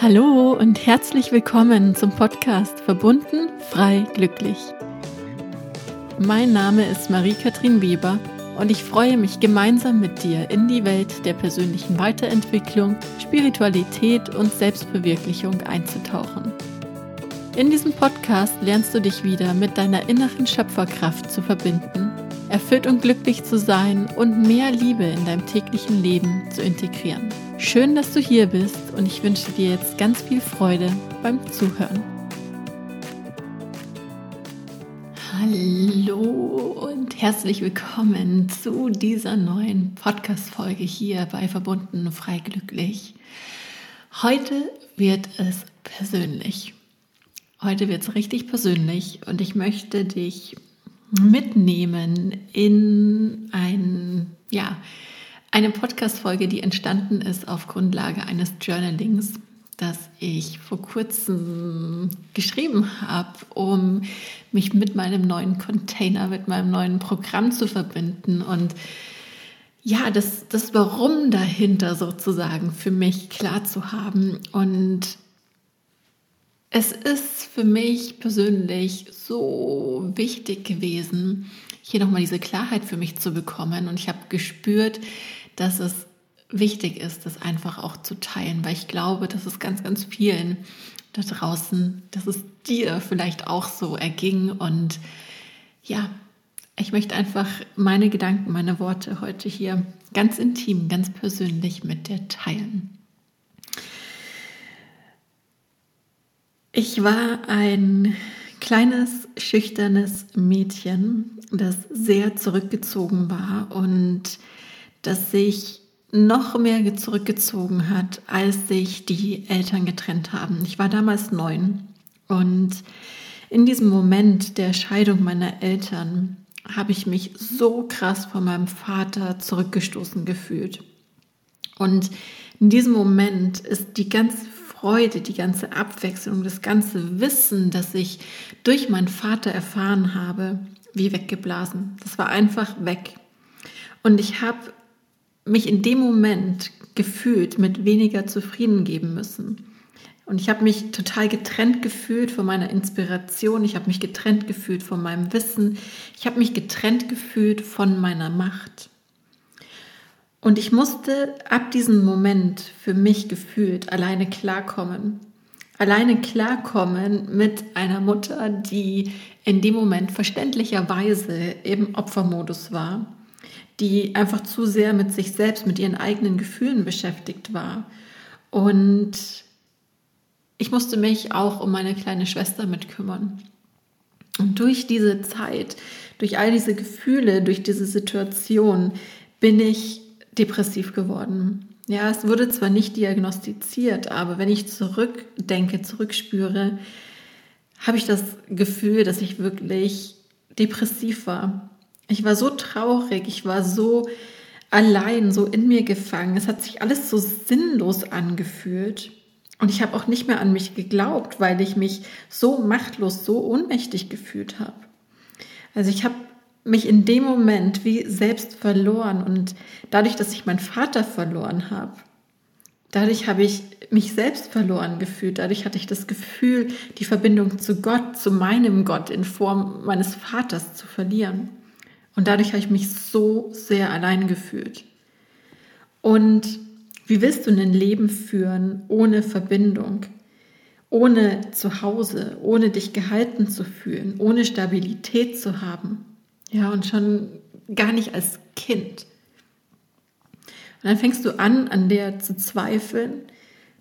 Hallo und herzlich willkommen zum Podcast Verbunden, frei, glücklich. Mein Name ist Marie-Kathrin Weber und ich freue mich gemeinsam mit dir in die Welt der persönlichen Weiterentwicklung, Spiritualität und Selbstverwirklichung einzutauchen. In diesem Podcast lernst du dich wieder mit deiner inneren Schöpferkraft zu verbinden, erfüllt und glücklich zu sein und mehr Liebe in deinem täglichen Leben zu integrieren. Schön, dass du hier bist und ich wünsche dir jetzt ganz viel Freude beim Zuhören. Hallo und herzlich willkommen zu dieser neuen Podcast-Folge hier bei Verbunden frei glücklich. Heute wird es persönlich. Heute wird es richtig persönlich und ich möchte dich mitnehmen in ein, ja, eine Podcast-Folge, die entstanden ist auf Grundlage eines Journalings, das ich vor kurzem geschrieben habe, um mich mit meinem neuen Container, mit meinem neuen Programm zu verbinden und ja, das, das Warum dahinter sozusagen für mich klar zu haben. Und es ist für mich persönlich so wichtig gewesen, hier nochmal diese Klarheit für mich zu bekommen. Und ich habe gespürt, dass es wichtig ist, das einfach auch zu teilen, weil ich glaube, dass es ganz, ganz vielen da draußen, dass es dir vielleicht auch so erging. Und ja, ich möchte einfach meine Gedanken, meine Worte heute hier ganz intim, ganz persönlich mit dir teilen. Ich war ein kleines, schüchternes Mädchen, das sehr zurückgezogen war und das sich noch mehr zurückgezogen hat, als sich die Eltern getrennt haben. Ich war damals neun und in diesem Moment der Scheidung meiner Eltern habe ich mich so krass von meinem Vater zurückgestoßen gefühlt. Und in diesem Moment ist die ganze Freude, die ganze Abwechslung, das ganze Wissen, das ich durch meinen Vater erfahren habe, wie weggeblasen. Das war einfach weg. Und ich habe mich in dem Moment gefühlt mit weniger zufrieden geben müssen. Und ich habe mich total getrennt gefühlt von meiner Inspiration. Ich habe mich getrennt gefühlt von meinem Wissen. Ich habe mich getrennt gefühlt von meiner Macht. Und ich musste ab diesem Moment für mich gefühlt alleine klarkommen. Alleine klarkommen mit einer Mutter, die in dem Moment verständlicherweise im Opfermodus war, die einfach zu sehr mit sich selbst, mit ihren eigenen Gefühlen beschäftigt war. Und ich musste mich auch um meine kleine Schwester mitkümmern. Und durch diese Zeit, durch all diese Gefühle, durch diese Situation bin ich depressiv geworden. Ja, es wurde zwar nicht diagnostiziert, aber wenn ich zurückdenke, zurückspüre, habe ich das Gefühl, dass ich wirklich depressiv war. Ich war so traurig, ich war so allein, so in mir gefangen. Es hat sich alles so sinnlos angefühlt. Und ich habe auch nicht mehr an mich geglaubt, weil ich mich so machtlos, so ohnmächtig gefühlt habe. Also ich habe mich in dem Moment wie selbst verloren und dadurch, dass ich meinen Vater verloren habe, dadurch habe ich mich selbst verloren gefühlt. Dadurch hatte ich das Gefühl, die Verbindung zu Gott, zu meinem Gott in Form meines Vaters zu verlieren. Und dadurch habe ich mich so sehr allein gefühlt. Und wie willst du ein Leben führen ohne Verbindung, ohne Zuhause, ohne dich gehalten zu fühlen, ohne Stabilität zu haben? Ja, und schon gar nicht als Kind. Und dann fängst du an, an der zu zweifeln.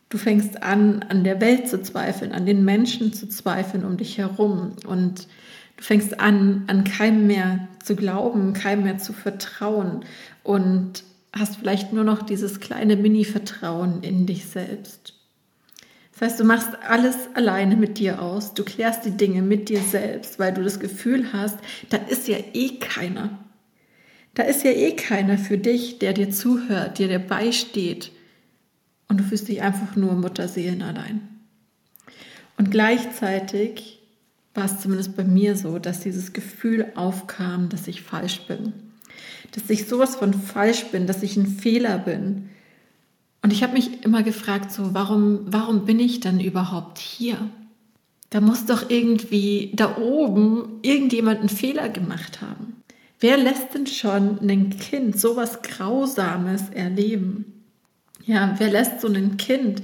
Du fängst an, an der Welt zu zweifeln, an den Menschen zu zweifeln um dich herum. Und du fängst an, an keinem mehr zu glauben, keinem mehr zu vertrauen. Und hast vielleicht nur noch dieses kleine Mini-Vertrauen in dich selbst. Das heißt, du machst alles alleine mit dir aus. Du klärst die Dinge mit dir selbst, weil du das Gefühl hast, da ist ja eh keiner. Da ist ja eh keiner für dich, der dir zuhört, der dir beisteht. Und du fühlst dich einfach nur Mutterseelen allein. Und gleichzeitig war es zumindest bei mir so, dass dieses Gefühl aufkam, dass ich falsch bin. Dass ich sowas von falsch bin, dass ich ein Fehler bin. Und ich habe mich immer gefragt, so warum, warum bin ich dann überhaupt hier? Da muss doch irgendwie da oben irgendjemand einen Fehler gemacht haben. Wer lässt denn schon ein Kind sowas Grausames erleben? Ja, wer lässt so ein Kind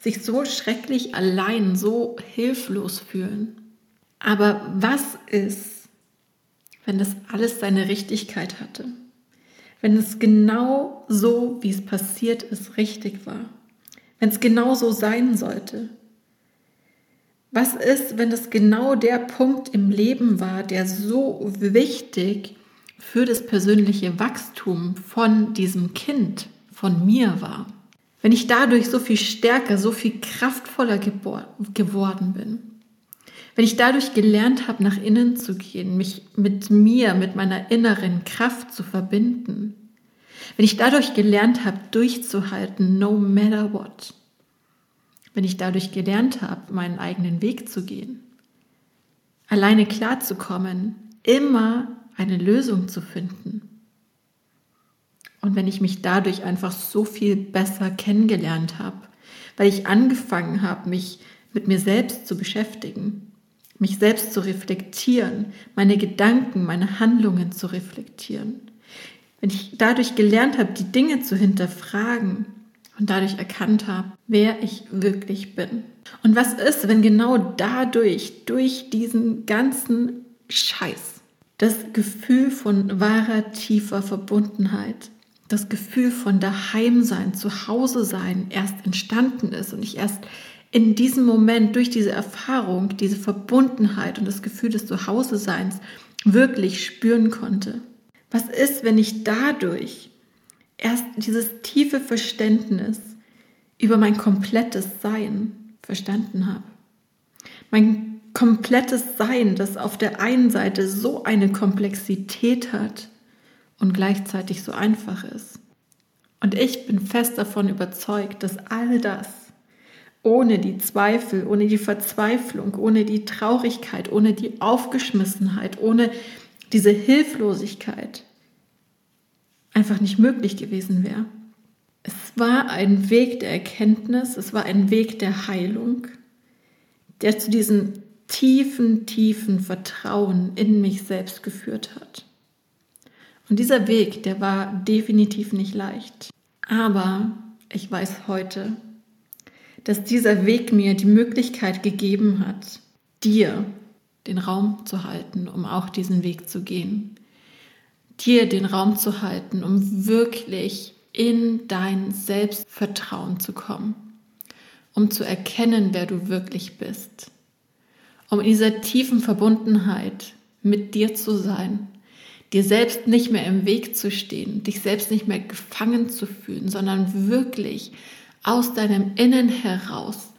sich so schrecklich allein, so hilflos fühlen? Aber was ist, wenn das alles seine Richtigkeit hatte? Wenn es genau so, wie es passiert ist, richtig war? Wenn es genau so sein sollte? Was ist, wenn es genau der Punkt im Leben war, der so wichtig für das persönliche Wachstum von diesem Kind, von mir war? Wenn ich dadurch so viel stärker, so viel kraftvoller geworden bin? Wenn ich dadurch gelernt habe, nach innen zu gehen, mich mit mir, mit meiner inneren Kraft zu verbinden? Wenn ich dadurch gelernt habe, durchzuhalten, no matter what? wenn ich dadurch gelernt habe, meinen eigenen Weg zu gehen, alleine klarzukommen, immer eine Lösung zu finden. Und wenn ich mich dadurch einfach so viel besser kennengelernt habe, weil ich angefangen habe, mich mit mir selbst zu beschäftigen, mich selbst zu reflektieren, meine Gedanken, meine Handlungen zu reflektieren. Wenn ich dadurch gelernt habe, die Dinge zu hinterfragen, und dadurch erkannt habe, wer ich wirklich bin. Und was ist, wenn genau dadurch, durch diesen ganzen Scheiß, das Gefühl von wahrer, tiefer Verbundenheit, das Gefühl von Daheimsein, Zuhause-Sein erst entstanden ist und ich erst in diesem Moment durch diese Erfahrung, diese Verbundenheit und das Gefühl des Zuhause-Seins wirklich spüren konnte. Was ist, wenn ich dadurch erst dieses tiefe Verständnis über mein komplettes Sein verstanden habe. Mein komplettes Sein, das auf der einen Seite so eine Komplexität hat und gleichzeitig so einfach ist. Und ich bin fest davon überzeugt, dass all das ohne die Zweifel, ohne die Verzweiflung, ohne die Traurigkeit, ohne die Aufgeschmissenheit, ohne diese Hilflosigkeit einfach nicht möglich gewesen wäre. Es war ein Weg der Erkenntnis, es war ein Weg der Heilung, der zu diesem tiefen, tiefen Vertrauen in mich selbst geführt hat. Und dieser Weg, der war definitiv nicht leicht. Aber ich weiß heute, dass dieser Weg mir die Möglichkeit gegeben hat, dir den Raum zu halten, um auch diesen Weg zu gehen. Dir den Raum zu halten, um wirklich in dein Selbstvertrauen zu kommen, um zu erkennen, wer du wirklich bist, um in dieser tiefen Verbundenheit mit dir zu sein, dir selbst nicht mehr im Weg zu stehen, dich selbst nicht mehr gefangen zu fühlen, sondern wirklich aus deinem Innen heraus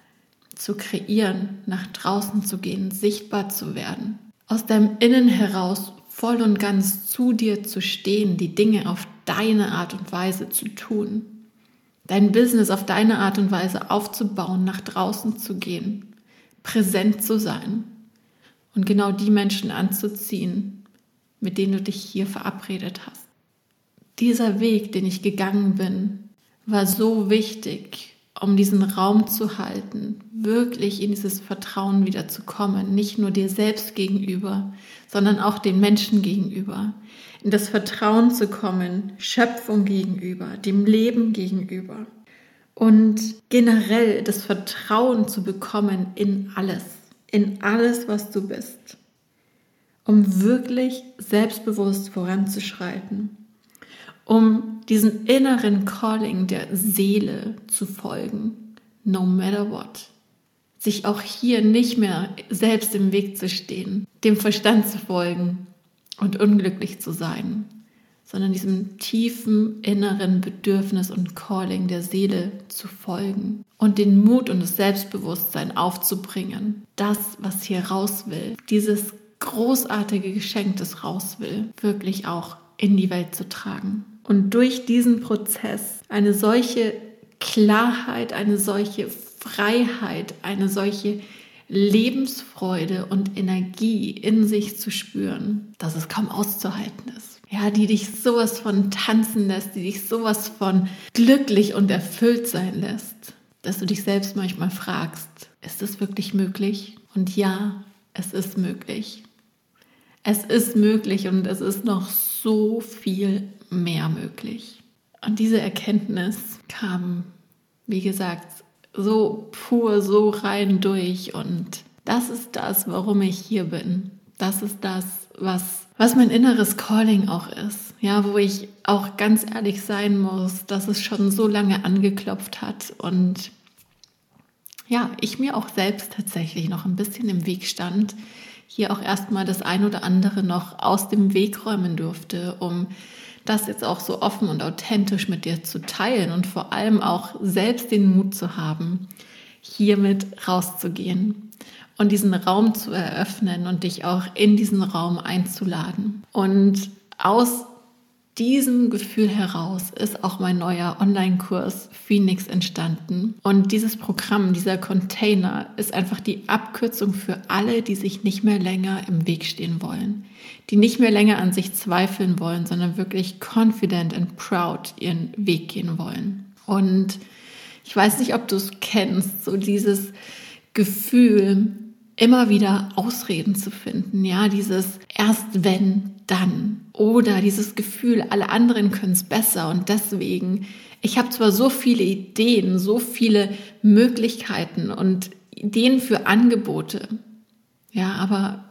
zu kreieren, nach draußen zu gehen, sichtbar zu werden, aus deinem Innen heraus voll und ganz zu dir zu stehen, die Dinge auf deine Art und Weise zu tun, dein Business auf deine Art und Weise aufzubauen, nach draußen zu gehen, präsent zu sein und genau die Menschen anzuziehen, mit denen du dich hier verabredet hast. Dieser Weg, den ich gegangen bin, war so wichtig um diesen Raum zu halten, wirklich in dieses Vertrauen wieder zu kommen, nicht nur dir selbst gegenüber, sondern auch den Menschen gegenüber, in das Vertrauen zu kommen, Schöpfung gegenüber, dem Leben gegenüber. Und generell das Vertrauen zu bekommen in alles, in alles, was du bist, um wirklich selbstbewusst voranzuschreiten um diesen inneren Calling der Seele zu folgen, no matter what. Sich auch hier nicht mehr selbst im Weg zu stehen, dem Verstand zu folgen und unglücklich zu sein, sondern diesem tiefen inneren Bedürfnis und Calling der Seele zu folgen und den Mut und das Selbstbewusstsein aufzubringen, das, was hier raus will, dieses großartige Geschenk, das raus will, wirklich auch in die Welt zu tragen und durch diesen Prozess eine solche Klarheit, eine solche Freiheit, eine solche Lebensfreude und Energie in sich zu spüren, dass es kaum auszuhalten ist. ja, die dich sowas von tanzen lässt, die dich sowas von glücklich und erfüllt sein lässt, dass du dich selbst manchmal fragst, ist das wirklich möglich? Und ja, es ist möglich. Es ist möglich und es ist noch so viel mehr möglich. Und diese Erkenntnis kam, wie gesagt, so pur, so rein durch. Und das ist das, warum ich hier bin. Das ist das, was, was mein inneres Calling auch ist. Ja, wo ich auch ganz ehrlich sein muss, dass es schon so lange angeklopft hat und ja, ich mir auch selbst tatsächlich noch ein bisschen im Weg stand, hier auch erstmal das ein oder andere noch aus dem Weg räumen durfte, um das jetzt auch so offen und authentisch mit dir zu teilen und vor allem auch selbst den Mut zu haben, hiermit rauszugehen und diesen Raum zu eröffnen und dich auch in diesen Raum einzuladen. Und aus diesem Gefühl heraus ist auch mein neuer Online-Kurs Phoenix entstanden. Und dieses Programm, dieser Container ist einfach die Abkürzung für alle, die sich nicht mehr länger im Weg stehen wollen, die nicht mehr länger an sich zweifeln wollen, sondern wirklich confident and proud ihren Weg gehen wollen. Und ich weiß nicht, ob du es kennst, so dieses Gefühl, immer wieder Ausreden zu finden. Ja, dieses erst wenn, dann. Oder dieses Gefühl, alle anderen können es besser und deswegen, ich habe zwar so viele Ideen, so viele Möglichkeiten und Ideen für Angebote, ja, aber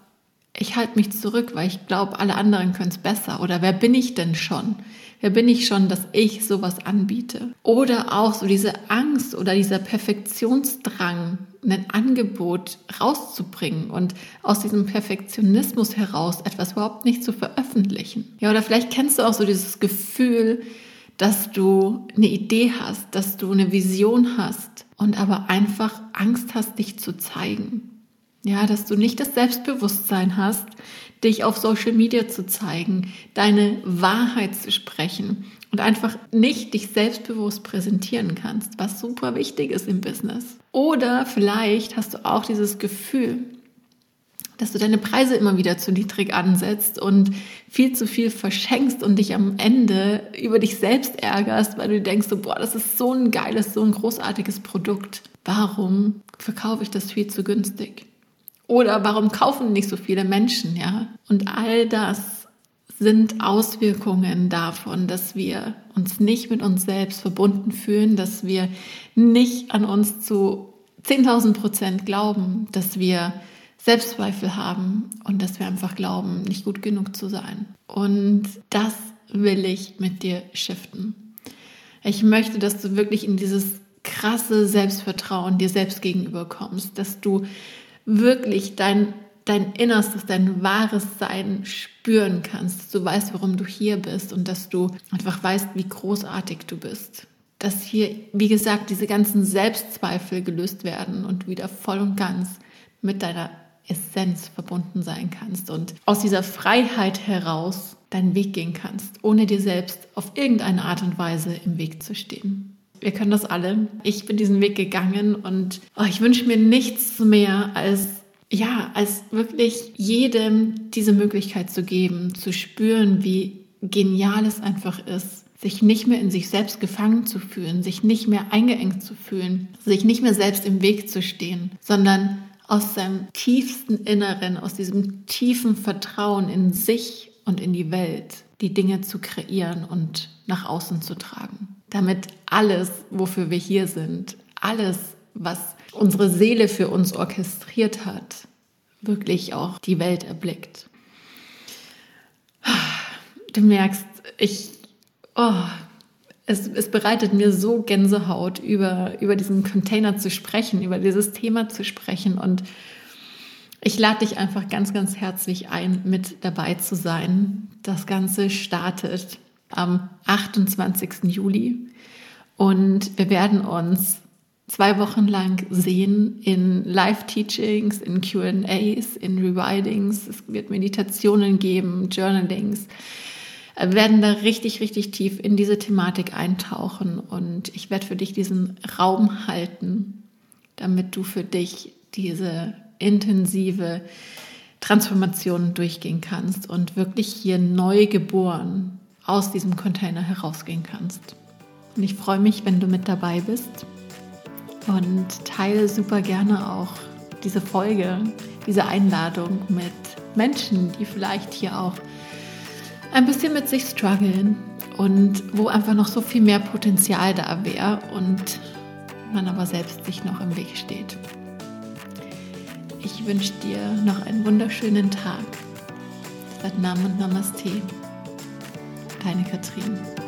ich halte mich zurück, weil ich glaube, alle anderen können es besser. Oder wer bin ich denn schon? Wer bin ich schon, dass ich sowas anbiete? Oder auch so diese Angst oder dieser Perfektionsdrang, ein Angebot rauszubringen und aus diesem Perfektionismus heraus etwas überhaupt nicht zu veröffentlichen. Ja, oder vielleicht kennst du auch so dieses Gefühl, dass du eine Idee hast, dass du eine Vision hast und aber einfach Angst hast, dich zu zeigen. Ja, dass du nicht das Selbstbewusstsein hast, dich auf Social Media zu zeigen, deine Wahrheit zu sprechen und einfach nicht dich selbstbewusst präsentieren kannst, was super wichtig ist im Business. Oder vielleicht hast du auch dieses Gefühl, dass du deine Preise immer wieder zu niedrig ansetzt und viel zu viel verschenkst und dich am Ende über dich selbst ärgerst, weil du denkst, so, boah, das ist so ein geiles, so ein großartiges Produkt. Warum verkaufe ich das viel zu günstig? Oder warum kaufen nicht so viele Menschen, ja? Und all das sind Auswirkungen davon, dass wir uns nicht mit uns selbst verbunden fühlen, dass wir nicht an uns zu 10.000 Prozent glauben, dass wir Selbstzweifel haben und dass wir einfach glauben, nicht gut genug zu sein. Und das will ich mit dir shiften. Ich möchte, dass du wirklich in dieses krasse Selbstvertrauen dir selbst gegenüber kommst, dass du wirklich dein, dein Innerstes, dein wahres Sein spüren kannst, dass du weißt, warum du hier bist und dass du einfach weißt, wie großartig du bist. Dass hier, wie gesagt, diese ganzen Selbstzweifel gelöst werden und wieder voll und ganz mit deiner Essenz verbunden sein kannst und aus dieser Freiheit heraus deinen Weg gehen kannst, ohne dir selbst auf irgendeine Art und Weise im Weg zu stehen. Wir können das alle. Ich bin diesen Weg gegangen und oh, ich wünsche mir nichts mehr als ja, als wirklich jedem diese Möglichkeit zu geben, zu spüren, wie genial es einfach ist, sich nicht mehr in sich selbst gefangen zu fühlen, sich nicht mehr eingeengt zu fühlen, sich nicht mehr selbst im Weg zu stehen, sondern aus seinem tiefsten Inneren, aus diesem tiefen Vertrauen in sich und in die Welt, die Dinge zu kreieren und nach außen zu tragen damit alles, wofür wir hier sind, alles, was unsere Seele für uns orchestriert hat, wirklich auch die Welt erblickt. Du merkst, ich, oh, es, es bereitet mir so Gänsehaut, über, über diesen Container zu sprechen, über dieses Thema zu sprechen. Und ich lade dich einfach ganz, ganz herzlich ein, mit dabei zu sein. Das Ganze startet am 28. Juli. Und wir werden uns zwei Wochen lang sehen in Live-Teachings, in QAs, in Rewritings. Es wird Meditationen geben, Journalings. Wir werden da richtig, richtig tief in diese Thematik eintauchen und ich werde für dich diesen Raum halten, damit du für dich diese intensive Transformationen durchgehen kannst und wirklich hier neu geboren aus diesem Container herausgehen kannst. Und ich freue mich, wenn du mit dabei bist und teile super gerne auch diese Folge, diese Einladung mit Menschen, die vielleicht hier auch ein bisschen mit sich strugglen und wo einfach noch so viel mehr Potenzial da wäre und man aber selbst sich noch im Weg steht. Ich wünsche dir noch einen wunderschönen Tag. Sat Nam und Namaste. Deine Katrin.